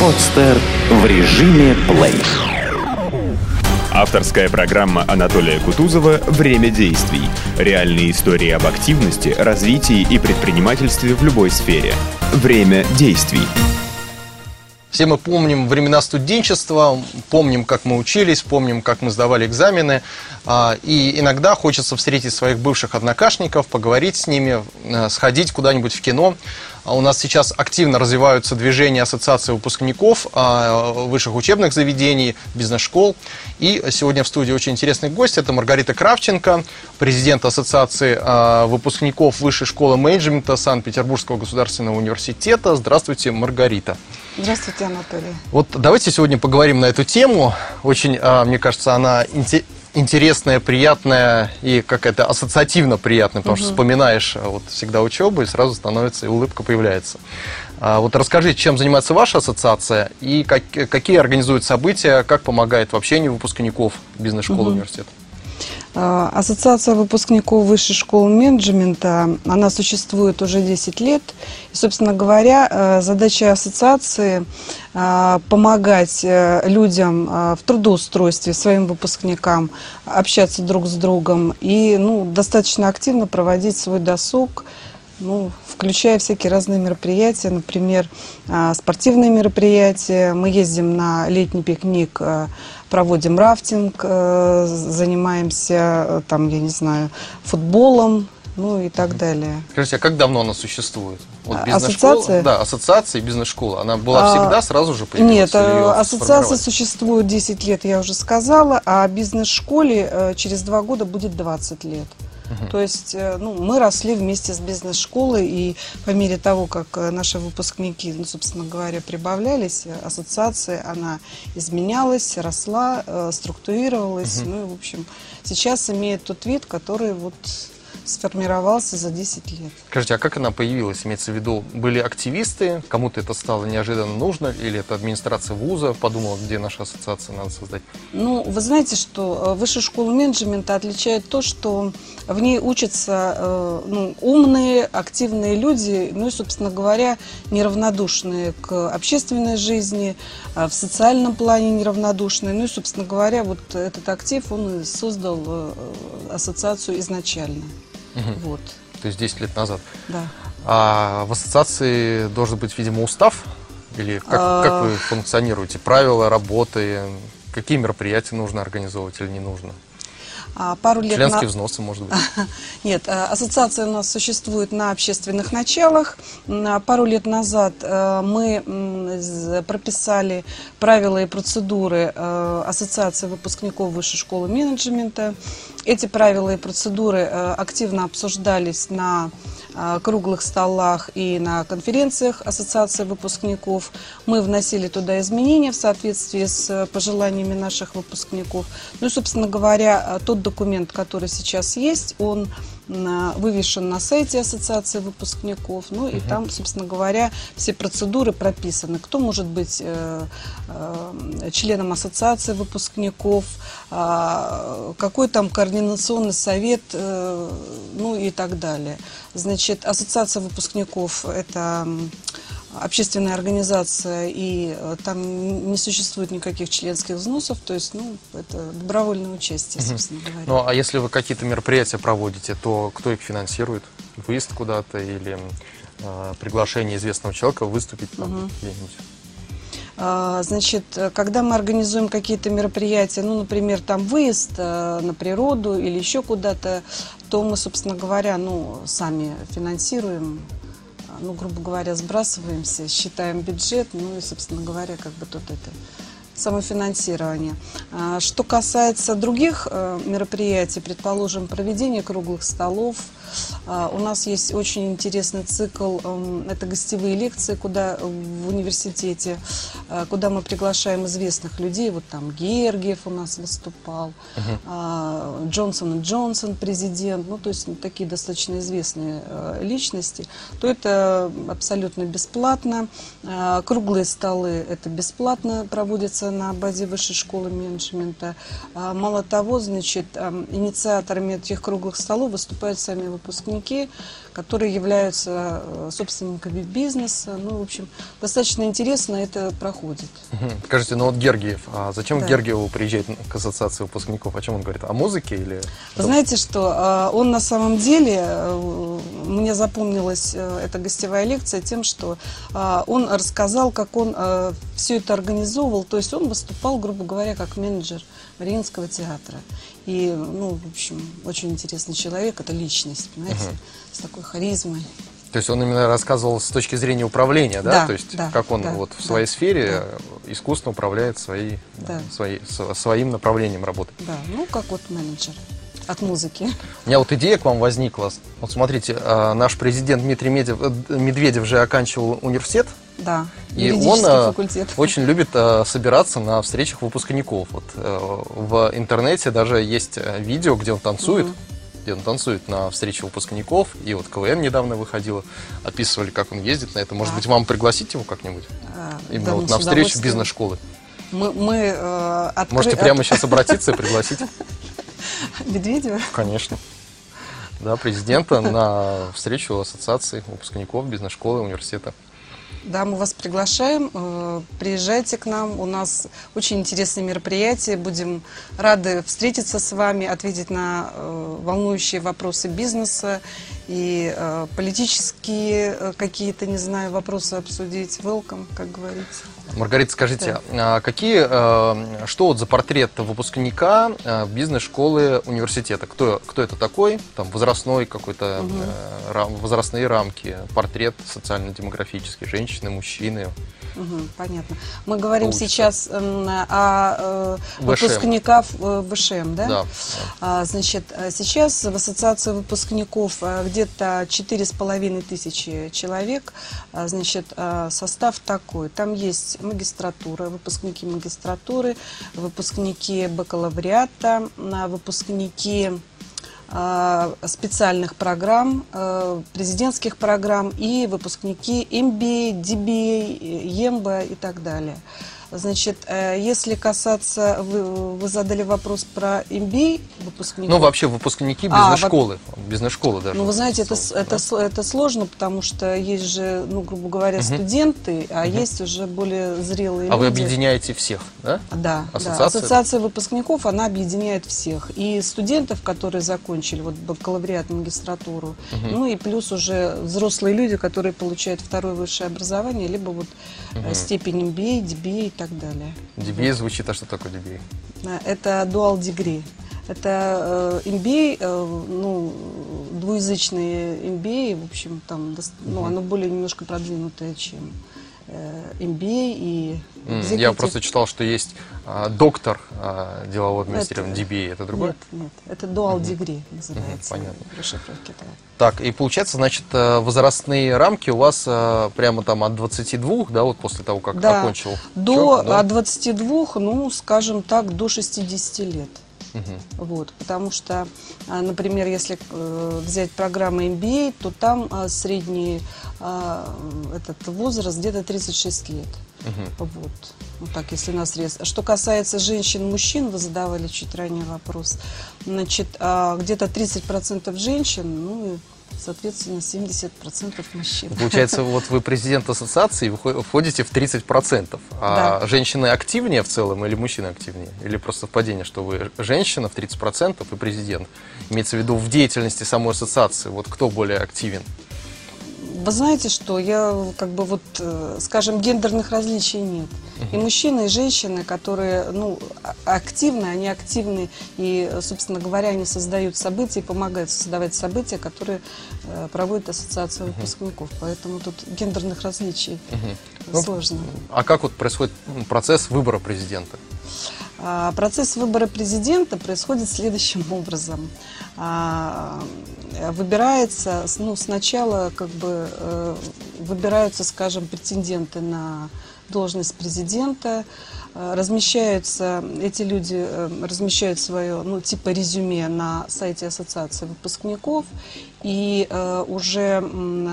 Подстер в режиме плей. Авторская программа Анатолия Кутузова «Время действий». Реальные истории об активности, развитии и предпринимательстве в любой сфере. Время действий. Все мы помним времена студенчества, помним, как мы учились, помним, как мы сдавали экзамены. А, и иногда хочется встретить своих бывших однокашников, поговорить с ними, э, сходить куда-нибудь в кино. А у нас сейчас активно развиваются движения ассоциации выпускников а, высших учебных заведений, бизнес-школ. И сегодня в студии очень интересный гость. Это Маргарита Кравченко, президент ассоциации а, выпускников высшей школы менеджмента Санкт-Петербургского государственного университета. Здравствуйте, Маргарита. Здравствуйте, Анатолий. Вот давайте сегодня поговорим на эту тему. Очень, мне кажется, она интересная, приятная и какая-то ассоциативно приятная, потому угу. что вспоминаешь вот всегда учебу и сразу становится и улыбка появляется. А, вот расскажите, чем занимается ваша ассоциация и как, какие организуют события, как помогает в общении выпускников бизнес-школы угу. университета? А, ассоциация выпускников высшей школы менеджмента, она существует уже 10 лет. И, собственно говоря, э, задача ассоциации э, помогать э, людям в трудоустройстве, своим выпускникам, общаться друг с другом и ну, достаточно активно проводить свой досуг, ну, включая всякие разные мероприятия, например, спортивные мероприятия. Мы ездим на летний пикник проводим рафтинг, э, занимаемся, э, там, я не знаю, футболом, ну и так далее. Скажите, а как давно она существует? Вот а, ассоциация? Да, ассоциация и бизнес-школа. Она была а, всегда, сразу же появилась? Нет, э, ассоциация существует 10 лет, я уже сказала, а бизнес-школе через два года будет 20 лет. Угу. То есть э, ну, мы росли вместе с бизнес-школой, и по мере того, как э, наши выпускники, ну, собственно говоря, прибавлялись, э, ассоциация, она изменялась, росла, структурировалась. Угу. Ну и, в общем, сейчас имеет тот вид, который вот сформировался за 10 лет. Скажите, а как она появилась? Имеется в виду, были активисты, кому-то это стало неожиданно нужно, или это администрация вуза подумала, где наша ассоциация надо создать? Ну, вы знаете, что э, высшая школа менеджмента отличает то, что в ней учатся э, ну, умные, активные люди, ну и, собственно говоря, неравнодушные к общественной жизни, э, в социальном плане неравнодушные. Ну и, собственно говоря, вот этот актив, он создал ассоциацию изначально. Угу. Вот. То есть 10 лет назад. Да. А в ассоциации должен быть, видимо, устав? Или как, а... как вы функционируете? Правила работы? Какие мероприятия нужно организовывать или не нужно? А, пару лет Членские на... взносы, может быть? Нет, а, ассоциация у нас существует на общественных началах. Пару лет назад э, мы прописали правила и процедуры э, Ассоциации выпускников Высшей школы менеджмента. Эти правила и процедуры э, активно обсуждались на круглых столах и на конференциях Ассоциации выпускников. Мы вносили туда изменения в соответствии с пожеланиями наших выпускников. Ну и, собственно говоря, тот документ, который сейчас есть, он вывешен на сайте Ассоциации выпускников. Ну и угу. там, собственно говоря, все процедуры прописаны. Кто может быть э, э, членом Ассоциации выпускников, э, какой там координационный совет, э, ну и так далее. Значит, Ассоциация выпускников – это общественная организация, и э, там не существует никаких членских взносов, то есть, ну, это добровольное участие, собственно говоря. Ну, а если вы какие-то мероприятия проводите, то кто их финансирует? Выезд куда-то или э, приглашение известного человека выступить там угу. где-нибудь? А, значит, когда мы организуем какие-то мероприятия, ну, например, там выезд э, на природу или еще куда-то, то мы, собственно говоря, ну, сами финансируем ну, грубо говоря, сбрасываемся, считаем бюджет, ну и, собственно говоря, как бы тут это самофинансирование. А, что касается других э, мероприятий, предположим, проведение круглых столов, а, у нас есть очень интересный цикл, эм, это гостевые лекции, куда в университете, э, куда мы приглашаем известных людей, вот там Гергиев у нас выступал, uh-huh. Джонсон и Джонсон президент, ну то есть такие достаточно известные э, личности, то это абсолютно бесплатно. А, круглые столы это бесплатно проводится на базе высшей школы менеджмента. Мало того, значит, инициаторами этих круглых столов выступают сами выпускники, которые являются э, собственниками бизнеса. Ну, в общем, достаточно интересно это проходит. Скажите, ну вот Гергиев, а зачем Да. Гергиеву приезжать к ассоциации выпускников? О чем он говорит? О музыке или... Знаете, что э, он на самом деле, э, мне запомнилась э, эта гостевая лекция тем, что э, он рассказал, как он все это организовывал. То есть он выступал, грубо говоря, как менеджер Мариинского театра. И, ну, в общем, очень интересный человек, это личность, понимаете, с такой харизмой. То есть он именно рассказывал с точки зрения управления, да? Да, То есть да, как он да, вот в да, своей сфере да. э, искусно управляет своей, Да. своей, своим направлением работы. Да, ну, как вот менеджер от музыки. У меня вот идея к вам возникла. Вот смотрите, э, наш президент Дмитрий Медведев, э, Медведев же оканчивал университет, Да, и он э, факультет. очень любит э, собираться на встречах выпускников. Вот э, в интернете даже есть э, видео, где он танцует, где он танцует на встрече выпускников. И вот КВН недавно выходило, описывали, как он ездит на это. Может Да. быть, вам пригласить его как-нибудь? А, Именно да, вот мы на встречу бизнес-школы. Мы, мы э, откры- Можете прямо сейчас обратиться и пригласить. Медведева? Конечно. Да, президента на встречу ассоциации выпускников бизнес-школы университета. Да, мы вас приглашаем. Э, Приезжайте к нам. У нас очень интересные мероприятия. Будем рады встретиться с вами, ответить на э, волнующие вопросы бизнеса и э, политические э, какие-то, не знаю, вопросы обсудить. Welcome, как говорится. Маргарита, скажите, а какие, э, что вот за портрет выпускника э, бизнес-школы университета? Кто, кто это такой? Там возрастной какой-то, э, рам- возрастные рамки, портрет социально-демографический, женщины, мужчины. Мгм, понятно. Мы говорим Получится. сейчас м, о э, ВШМ. выпускниках э, ВШМ, да? Да. А, Значит, э, сейчас в ассоциации выпускников где-то четыре с половиной тысячи человек. А, Значит, состав такой. Там есть магистратура, выпускники магистратуры, выпускники бакалавриата, а, выпускники специальных программ, э, президентских программ и выпускники MBA, DBA, EMBA и так далее. Значит, э, если касаться, вы, вы задали вопрос про MBA выпускников. Ну, вообще выпускники А, бизнес-школы. Бизнес-школы даже. Ну, вы знаете, это, Да. это, это сложно, потому что есть же, ну, грубо говоря, студенты, а есть уже более зрелые А вы люди. объединяете всех, да? Да, Ассоциация? да. Ассоциация выпускников, она объединяет всех. И студентов, которые закончили вот бакалавриат, магистратуру, ну и плюс уже взрослые люди, которые получают второе высшее образование, либо вот э, степень MBA, DBA так далее. DBA звучит, а что такое DBA? Э, Это dual degree. Это э, MBA, э, ну, двуязычный MBA, в общем, там, ну, оно более немножко продвинутое, чем э, MBA и М, Я executive. просто читал, что есть а, доктор а, делового администрирования, DBA. Это другое? Нет, нет, это dual degree называется. Мгм, понятно. в расшифровке, да. Так, и получается, значит, э, возрастные рамки у вас э, прямо там от 22, да, вот после того, как Да, окончил До учебу, да? от 22, ну, скажем так, до 60 лет. Мгм. Вот, потому что, а, например, если э, взять программу MBA, то там а, средний а, этот возраст где-то 36 лет. Вот. Вот так, если на срез. Что касается женщин, мужчин, вы задавали чуть ранее вопрос. Значит, где-то 30% женщин, ну соответственно, 70% мужчин. Получается, вот вы президент ассоциации, вы вхо- входите в 30%. А Да. женщины активнее в целом или мужчины активнее? Или просто совпадение, что вы женщина в 30% и президент? Имеется в виду в деятельности самой ассоциации. Вот кто более активен? Вы знаете, что я как бы вот, э, скажем, гендерных различий нет. И мужчины, и женщины, которые, ну, а- активны, они активны, и, собственно говоря, они создают события и помогают создавать события, которые э, проводит ассоциация выпускников. Поэтому тут гендерных различий Ну, сложно. А как вот происходит процесс выбора президента? А, Процесс выбора президента происходит следующим образом. А, Выбирается, ну, сначала как бы э, выбираются, скажем, претенденты на должность президента, э, размещаются, эти люди э, размещают свое, ну, типа резюме на сайте Ассоциации выпускников, и э, уже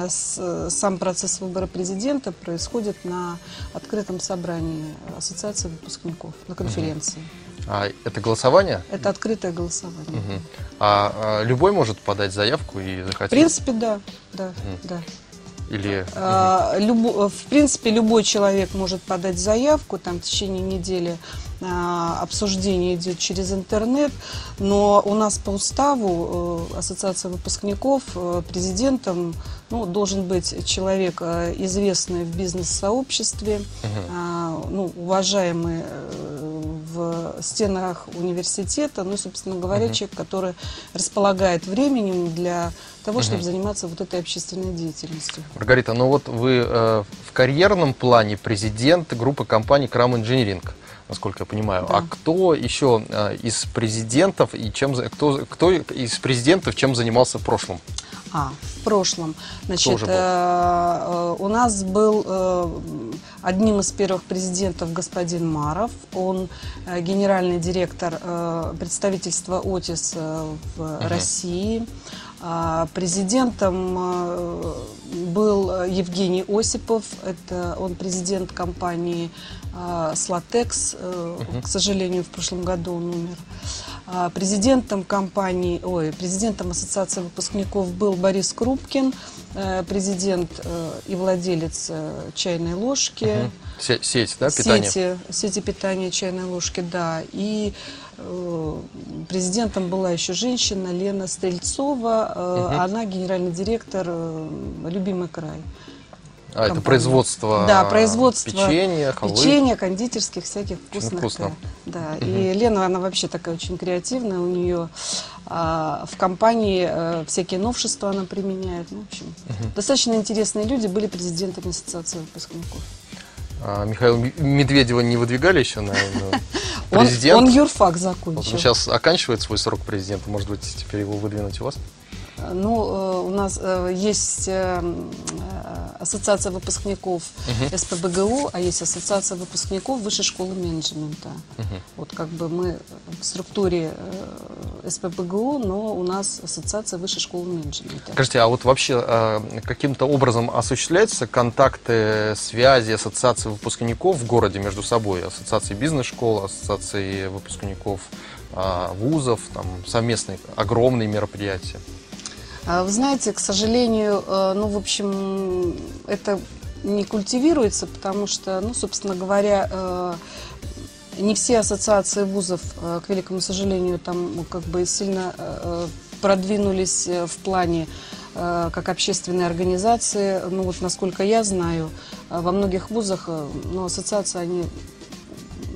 с- сам процесс выбора президента происходит на открытом собрании Ассоциации выпускников, на конференции. А это голосование? Это открытое голосование. Мгм. А, а любой может подать заявку и В захотеть? принципе, да, да, да. Или... А, любо- в принципе, любой человек может подать заявку, там в течение недели обсуждение идет через интернет, но у нас по уставу э, Ассоциация выпускников э, президентом ну, должен быть человек э, известный в бизнес-сообществе, а, ну, уважаемый э, в стенах университета, ну, и, собственно говоря, человек, который располагает временем для того, чтобы заниматься вот этой общественной деятельностью. Маргарита, ну вот вы э, в карьерном плане президент группы компаний Крам Инжиниринг, насколько я понимаю. Да. А кто еще э, из президентов и чем кто, кто из президентов чем занимался в прошлом? А, в прошлом. Значит, э, э, у нас был э, одним из первых президентов господин Маров. Он э, генеральный директор э, представительства ОТИС э, в России. А Президентом э, был Евгений Осипов. Это он президент компании Слатекс. Э, К сожалению, в прошлом году он умер. А Президентом компании, ой, президентом Ассоциации выпускников был Борис Крупкин, э, президент э, и владелец чайной ложки, Се- Сеть, да, питания? сети, сети питания чайной ложки, да. И президентом была еще женщина Лена Стрельцова, э, она генеральный директор э, «Любимый край». А, это компании. производство Да, производство печенья, халвы. печенья, кондитерских всяких вкусных. вкусно. Да, и Лена, она вообще такая очень креативная, у нее а, в компании э, всякие новшества она применяет. Ну, в общем, достаточно интересные люди были президентами ассоциации выпускников. А, Михаила М- Медведева не выдвигали еще на, на Он, президент? он юрфак Вот он закончил. сейчас оканчивает свой срок президента, может быть, теперь его выдвинуть у вас? Ну, э, у нас э, есть э, ассоциация выпускников СПБГУ, а есть ассоциация выпускников Высшей школы менеджмента. Вот как бы мы в структуре СПБГУ, но у нас ассоциация Высшей школы менеджмента. Скажите, а вот вообще каким-то образом осуществляются контакты, связи ассоциаций выпускников в городе между собой? Ассоциации бизнес-школ, ассоциации выпускников э, вузов, там совместные огромные мероприятия. А Вы знаете, к сожалению, э, ну, в общем, это не культивируется, потому что, ну, собственно говоря, э, не все ассоциации вузов, э, к великому сожалению, там ну, как бы сильно продвинулись в плане как общественные организации. Ну вот, насколько я знаю, во многих вузах ну, ассоциации, они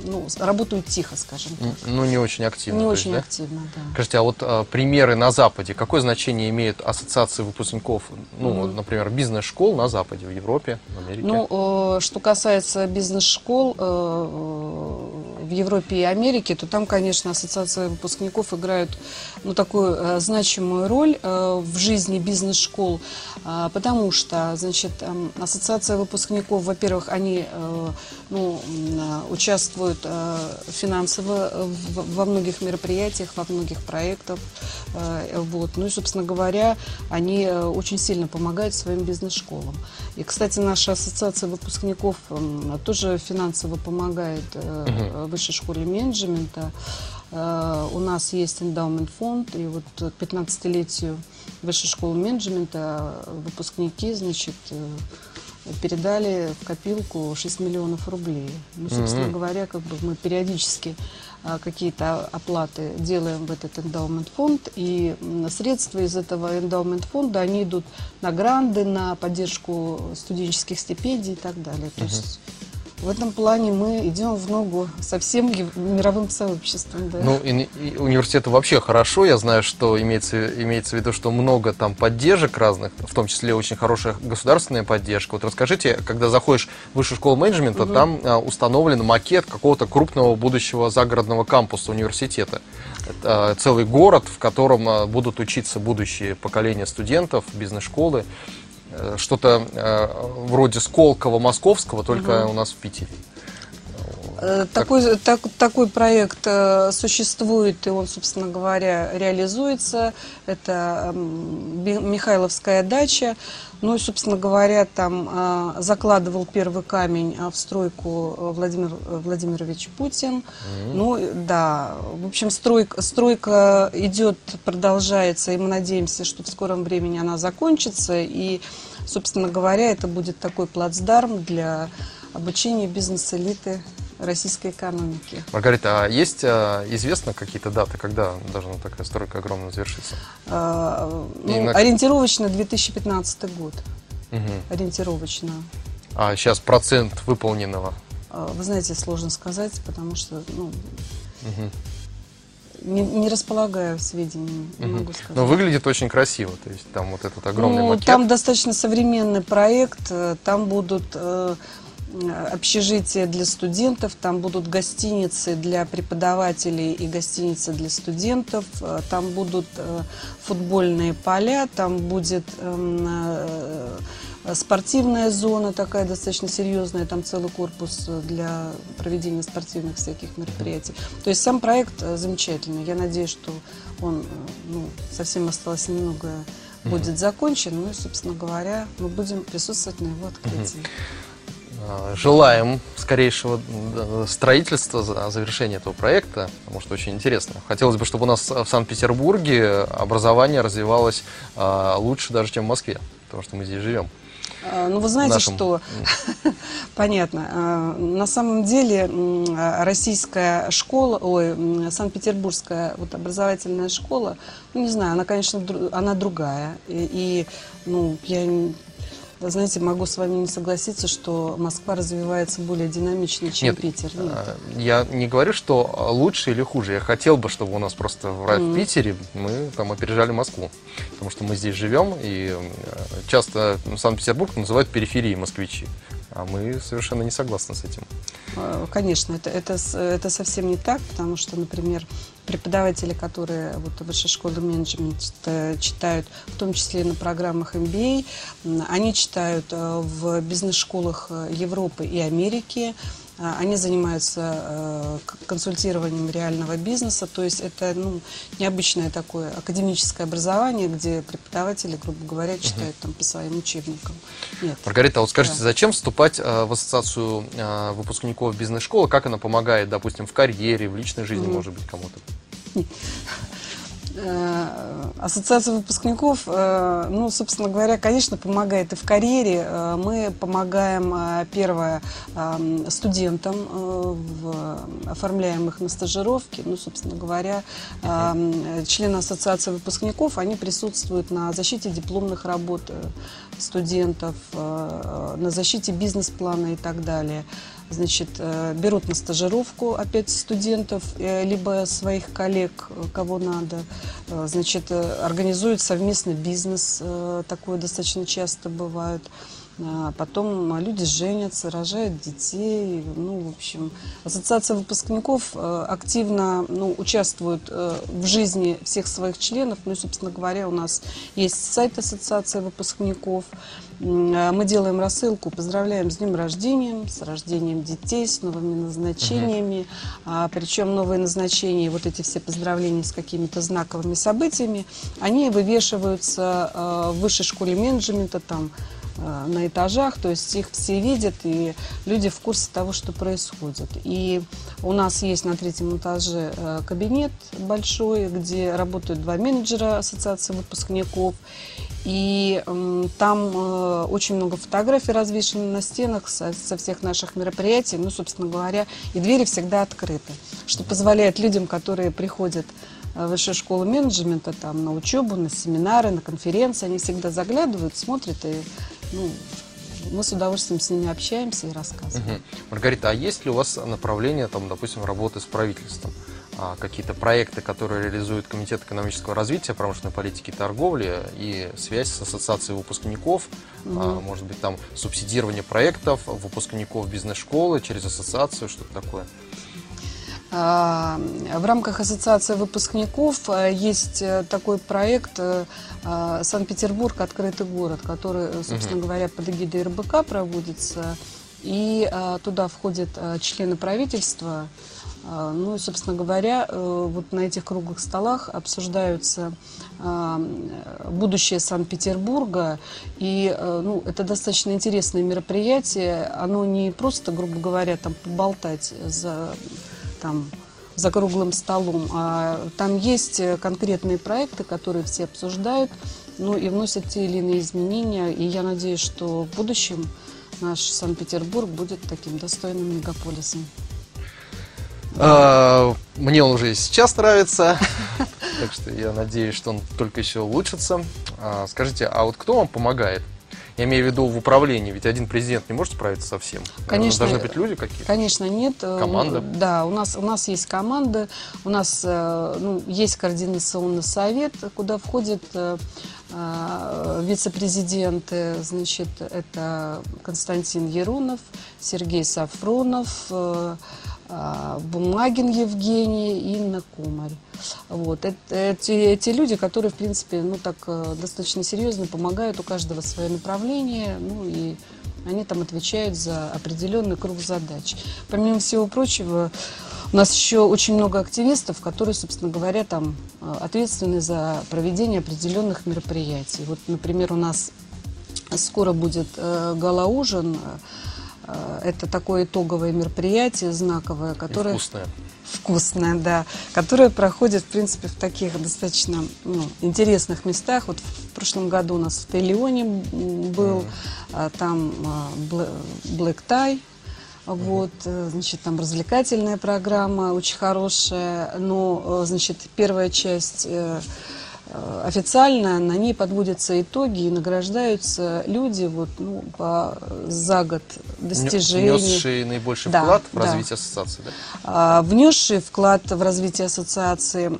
ну, работают тихо, скажем так. Ну, не очень активно. Не есть, очень да? активно, да. Скажите, а вот э, примеры на Западе, какое значение имеют ассоциации выпускников, ну, вот, например, бизнес-школ на Западе, в Европе, в Америке? Ну, э, что касается бизнес-школ э, в Европе и Америке, то там, конечно, ассоциации выпускников играют ну, такую э, значимую роль э, в жизни бизнес-школ, э, потому что, значит, эм, ассоциация выпускников, во-первых, они э, ну, участвуют финансово во многих мероприятиях, во многих проектах, вот. Ну и, собственно говоря, они очень сильно помогают своим бизнес-школам. И, кстати, наша ассоциация выпускников тоже финансово помогает высшей школе менеджмента. Э, У нас есть эндаумент фонд, и вот к 15-летию высшей школы менеджмента выпускники, значит, э, передали в копилку 6 миллионов рублей. Ну, собственно говоря, как бы мы периодически а, какие-то оплаты делаем в этот эндаумент фонд, и средства из этого эндаумент фонда, они идут на гранды, на поддержку студенческих стипендий и так далее. То есть в этом плане мы идем в ногу со всем мировым сообществом. Да. Ну, и, и университеты вообще хорошо. Я знаю, что имеется, имеется в виду, что много там поддержек разных, в том числе очень хорошая государственная поддержка. Вот расскажите, когда заходишь в высшую школу менеджмента, там а, установлен макет какого-то крупного будущего загородного кампуса университета. Это а, целый город, в котором а, будут учиться будущие поколения студентов, бизнес-школы. Э, Что-то э, вроде Сколково, Московского, только у нас в Питере. Э, Такой, так- такой проект э, существует, и он, собственно говоря, реализуется. Это Михайловская дача. Ну и, собственно говоря, там а, закладывал первый камень а, в стройку э, Владимир Владимирович Путин. Ну, и- да, в общем, стройка, стройка идет, продолжается, и мы надеемся, что в скором времени она закончится. И, собственно говоря, это будет такой плацдарм для обучения бизнес-элиты российской экономики. Маргарита, а есть а, известно какие-то даты, когда должна такая стройка огромная завершиться? А, ну, на- Ориентировочно 2015 год. Мгм. Ориентировочно. А сейчас процент выполненного. А, Вы знаете, сложно сказать, потому что ну, Мгм. не, не располагаю сведениями, не Мгм. могу сказать. Но выглядит очень красиво, то есть там вот этот огромный ну, макет. Там достаточно современный проект, э, там будут э, э, общежития для студентов, там будут гостиницы для преподавателей и гостиницы для студентов, э, там будут э, футбольные поля, там будет эм, спортивная зона такая достаточно серьезная, там целый корпус для проведения спортивных всяких мероприятий. То есть сам проект замечательный. Я надеюсь, что он, ну, совсем осталось немного будет закончен. Ну и, собственно говоря, мы будем присутствовать на его открытии. А, Желаем скорейшего м, строительства, за- завершения этого проекта, потому что очень интересно. Хотелось бы, чтобы у нас в Санкт-Петербурге образование развивалось а, лучше даже, чем в Москве, потому что мы здесь живем. Ну, вы знаете, Нашим. что... Понятно. На самом деле российская школа, ой, Санкт-Петербургская вот образовательная школа, ну, не знаю, она, конечно, она другая. И, и, ну, я, знаете, могу с вами не согласиться, что Москва развивается более динамично, чем Нет, Питер. Нет. А, Я не говорю, что лучше или хуже. Я хотел бы, чтобы у нас просто в, Ра- в Питере мы там опережали Москву. Потому что мы здесь живем, и э, часто Санкт-Петербург называют периферией москвичи. А мы совершенно не согласны с этим. Э, Конечно, это, это, это совсем не так, потому что, например, преподаватели, которые вот, в высшей школе менеджмента читают, в том числе на программах MBA, они читают э, в бизнес-школах э, Европы и Америки, А, Они занимаются э, консультированием реального бизнеса, то есть это ну, необычное такое академическое образование, где преподаватели, грубо говоря, читают там по своим учебникам. Нет. Маргарита, а вот скажите, Да. зачем вступать э, в ассоциацию э, выпускников бизнес-школы? Как она помогает, допустим, в карьере, в личной жизни, может быть, кому-то? Э, Ассоциация выпускников, э, ну, собственно говоря, конечно, помогает и в карьере. Э, Мы помогаем, первое, студентам, в- оформляем их на стажировки. Ну, собственно говоря, члены Ассоциации выпускников, они присутствуют на защите дипломных работ студентов, на защите бизнес-плана и так далее. Значит, э, берут на стажировку опять студентов, э, либо своих коллег, э, кого надо. Значит, организуют совместный бизнес, такое достаточно часто бывает. А Потом а, люди женятся, рожают детей. Ну, в общем, ассоциация выпускников э, активно ну, участвует э, в жизни всех своих членов. Ну и, собственно говоря, у нас есть сайт ассоциации выпускников. А Мы делаем рассылку, поздравляем с днем рождения, с рождением детей, с новыми назначениями. А, причем новые назначения, вот эти все поздравления с какими-то знаковыми событиями, они вывешиваются э, в высшей школе менеджмента, там, на этажах, то есть их все видят, и люди в курсе того, что происходит. И у нас есть на третьем этаже э, кабинет большой, где работают два менеджера Ассоциации выпускников. И там э, очень много фотографий развешено на стенах со, всех наших мероприятий. Ну, собственно говоря, и двери всегда открыты, что позволяет людям, которые приходят э, в высшую школу менеджмента, там, на учебу, на семинары, на конференции, они всегда заглядывают, смотрят, и ну, мы с удовольствием с ними общаемся и рассказываем. Мгм. Маргарита, а есть ли у вас направление, там, допустим, работы с правительством? А, какие-то проекты, которые реализует Комитет экономического развития, промышленной политики и торговли и связь с ассоциацией выпускников, а, может быть, там субсидирование проектов выпускников бизнес-школы через ассоциацию, что-то такое? А, В рамках Ассоциации выпускников э, есть э, такой проект э, а, «Санкт-Петербург. Открытый город», который, собственно говоря, под эгидой РБК проводится. и туда входят члены правительства. Ну, и, собственно говоря, вот на этих круглых столах обсуждаются будущее Санкт-Петербурга. И ну, это достаточно интересное мероприятие. Оно не просто, грубо говоря, там поболтать за там, за круглым столом. А там есть э, конкретные проекты, которые все обсуждают, ну и вносят те или иные изменения. И я надеюсь, что в будущем наш Санкт-Петербург будет таким достойным мегаполисом. А, Мне он уже и сейчас нравится, так что я надеюсь, что он только еще улучшится. А, Скажите, а вот кто вам помогает? Я имею в виду в управлении, ведь один президент не может справиться со всем. Конечно, Должны быть люди какие-то. Конечно, нет. Э, Команда? Да, у нас, у нас есть команда, у нас э, ну, есть координационный совет, куда входят э, вице-президенты, значит, это Константин Ерунов, Сергей Сафронов, Бумагин Евгений и Инна Кумарь. Вот. Эти, эти люди, которые, в принципе, ну, так э, достаточно серьезно помогают, у каждого свое направление, ну, и они там отвечают за определенный круг задач. Помимо всего прочего, у нас еще очень много активистов, которые, собственно говоря, там э, ответственны за проведение определенных мероприятий. Вот, например, у нас скоро будет э, гала-ужин. Э, Это такое итоговое мероприятие знаковое, И которое вкусные. вкусная, да, которая проходит, в принципе, в таких достаточно ну, интересных местах. Вот в прошлом году у нас в Тейлионе м, был, а, там а, Black Tie, вот, э, значит, там развлекательная программа очень хорошая, но, э, значит, первая часть э, э, официально, на ней подводятся итоги и награждаются люди вот, ну, по, за год достижений. Внесшие наибольший Да, вклад в да. развитие ассоциации, да? а, внесшие вклад в развитие ассоциации,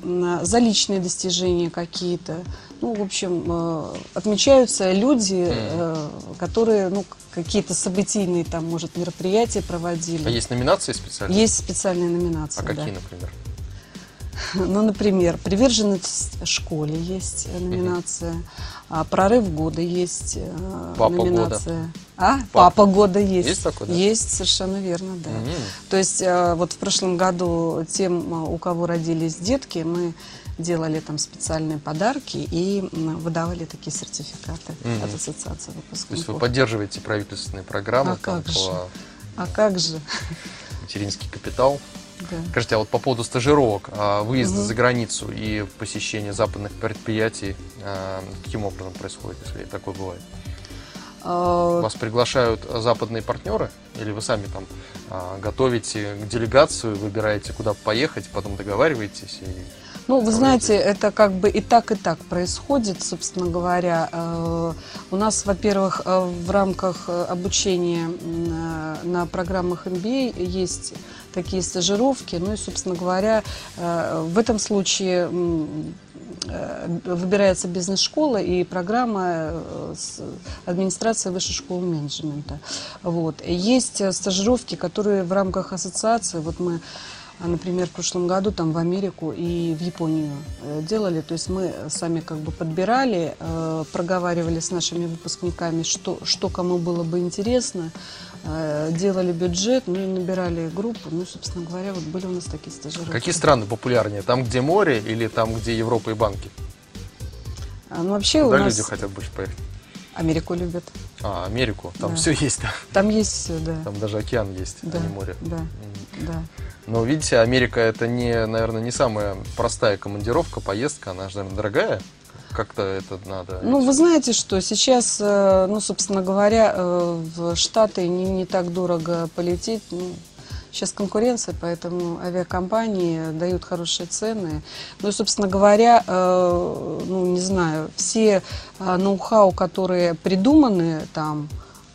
за личные достижения какие-то. Ну, в общем, э, отмечаются люди, э, которые, ну, какие-то событийные там, может, мероприятия проводили. А есть номинации специальные? Есть специальные номинации, А да. какие, например? Ну, например, приверженность школе есть э, номинация, а, прорыв года есть э, Папа года. номинация. А? Папа. Папа года есть. Есть такой, да? Есть, совершенно верно, да. М. То есть э, вот в прошлом году тем, у кого родились детки, мы делали там специальные подарки и выдавали такие сертификаты Мгм. от ассоциации То есть вы выпускников. поддерживаете правительственные программы А там, как же? по А как же? материнский капитал. Да. Скажите, а вот по поводу стажировок, а, выезда Мгм. за границу и посещения западных предприятий, а, каким образом происходит, если такое бывает? А, Вас приглашают западные партнеры, или вы сами там готовите делегацию, выбираете, куда поехать, потом договариваетесь? И... Ну, вы знаете, это как бы и так, и так происходит, собственно говоря. Э, У нас, во-первых, э, в рамках э, обучения на программах MBA есть такие стажировки. Ну и, собственно говоря, в этом случае выбирается бизнес-школа и программа с администрации высшей школы менеджмента. Вот. Есть стажировки, которые в рамках ассоциации, вот мы а, Например, в прошлом году там в Америку и в Японию э, делали. То есть мы сами как бы подбирали, э, проговаривали с нашими выпускниками, что, что кому было бы интересно, э, делали бюджет, ну и набирали группу. Ну, собственно говоря, вот были у нас такие стажировки. Какие страны популярнее? Там, где море или там, где Европа и банки? А, ну, вообще у Куда нас люди хотят больше поехать? Америку любят. А, Америку. Там Да. все есть, да. Там есть все, да. Там даже океан есть, да, а не море. Да, М. да. Но видите, Америка это не, наверное, не самая простая командировка, поездка, она же, наверное, дорогая. Как-то это надо. Ну, вы знаете, что сейчас, э, ну, собственно говоря, э, в Штаты не, не так дорого полететь. Ну, сейчас конкуренция, поэтому авиакомпании дают хорошие цены. Ну и, собственно говоря, э, ну, не знаю, все ноу-хау, которые придуманы там,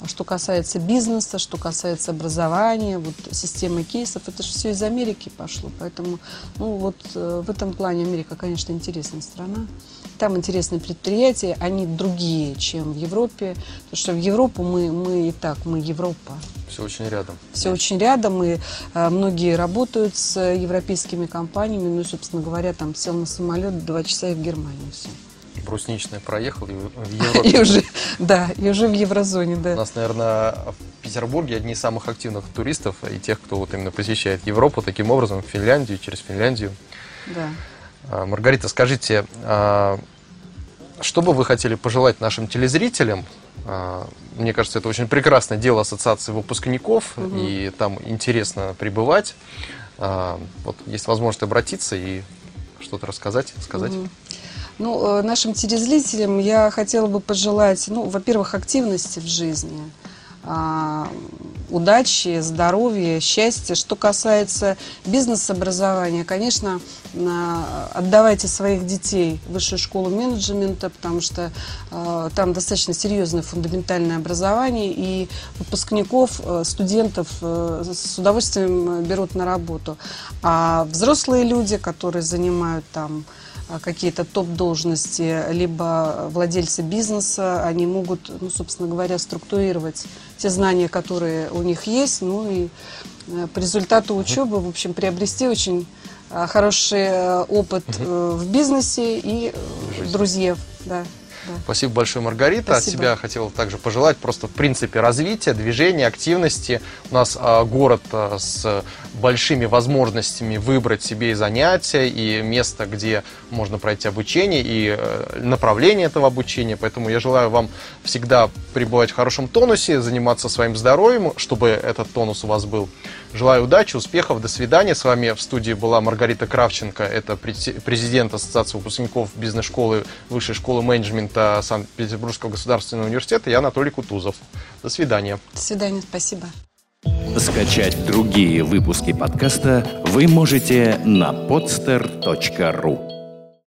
что касается бизнеса, что касается образования, вот системы кейсов, это же все из Америки пошло. Поэтому, ну вот э, в этом плане Америка, конечно, интересная страна. Там интересные предприятия, они другие, чем в Европе. Потому что в Европу мы, мы и так, мы Европа. Все очень рядом. Все очень рядом, и э, многие работают с европейскими компаниями. Ну и, собственно говоря, там сел на самолет, два часа и в Германию все. Брусничный проехал и в Европе. И уже, да, и уже в еврозоне, У да. нас, наверное, в Петербурге одни из самых активных туристов и тех, кто вот именно посещает Европу, таким образом в Финляндию, через Финляндию. да. А, Маргарита, скажите, а, что бы вы хотели пожелать нашим телезрителям? А, Мне кажется, это очень прекрасное дело ассоциации выпускников, и там интересно пребывать. Вот есть возможность обратиться и что-то рассказать, сказать. Ну, э, нашим телезрителям я хотела бы пожелать, ну, во-первых, активности в жизни, а, удачи, здоровья, счастья. Что касается бизнес-образования, конечно, отдавайте своих детей в высшую школу менеджмента, потому что э, там достаточно серьезное фундаментальное образование, и выпускников, э, студентов с удовольствием берут на работу. А взрослые люди, которые занимают там какие-то топ-должности, либо владельцы бизнеса, они могут, ну, собственно говоря, структурировать те знания, которые у них есть, ну и э, по результату учебы, в общем, приобрести очень а, хороший э, опыт э, в бизнесе и э, друзьев, да. Да. Спасибо большое, Маргарита. Спасибо. От себя хотел также пожелать просто в принципе развития, движения, активности. У нас а, город а, с большими возможностями выбрать себе и занятия, и место, где можно пройти обучение, и э, направление этого обучения. Поэтому я желаю вам всегда пребывать в хорошем тонусе, заниматься своим здоровьем, чтобы этот тонус у вас был. Желаю удачи, успехов, до свидания. С вами в студии была Маргарита Кравченко, это прези- президент Ассоциации выпускников бизнес-школы Высшей школы менеджмента Санкт-Петербургского государственного университета и Анатолий Кутузов. До свидания. До свидания, спасибо. Скачать другие выпуски подкаста вы можете на podster.ru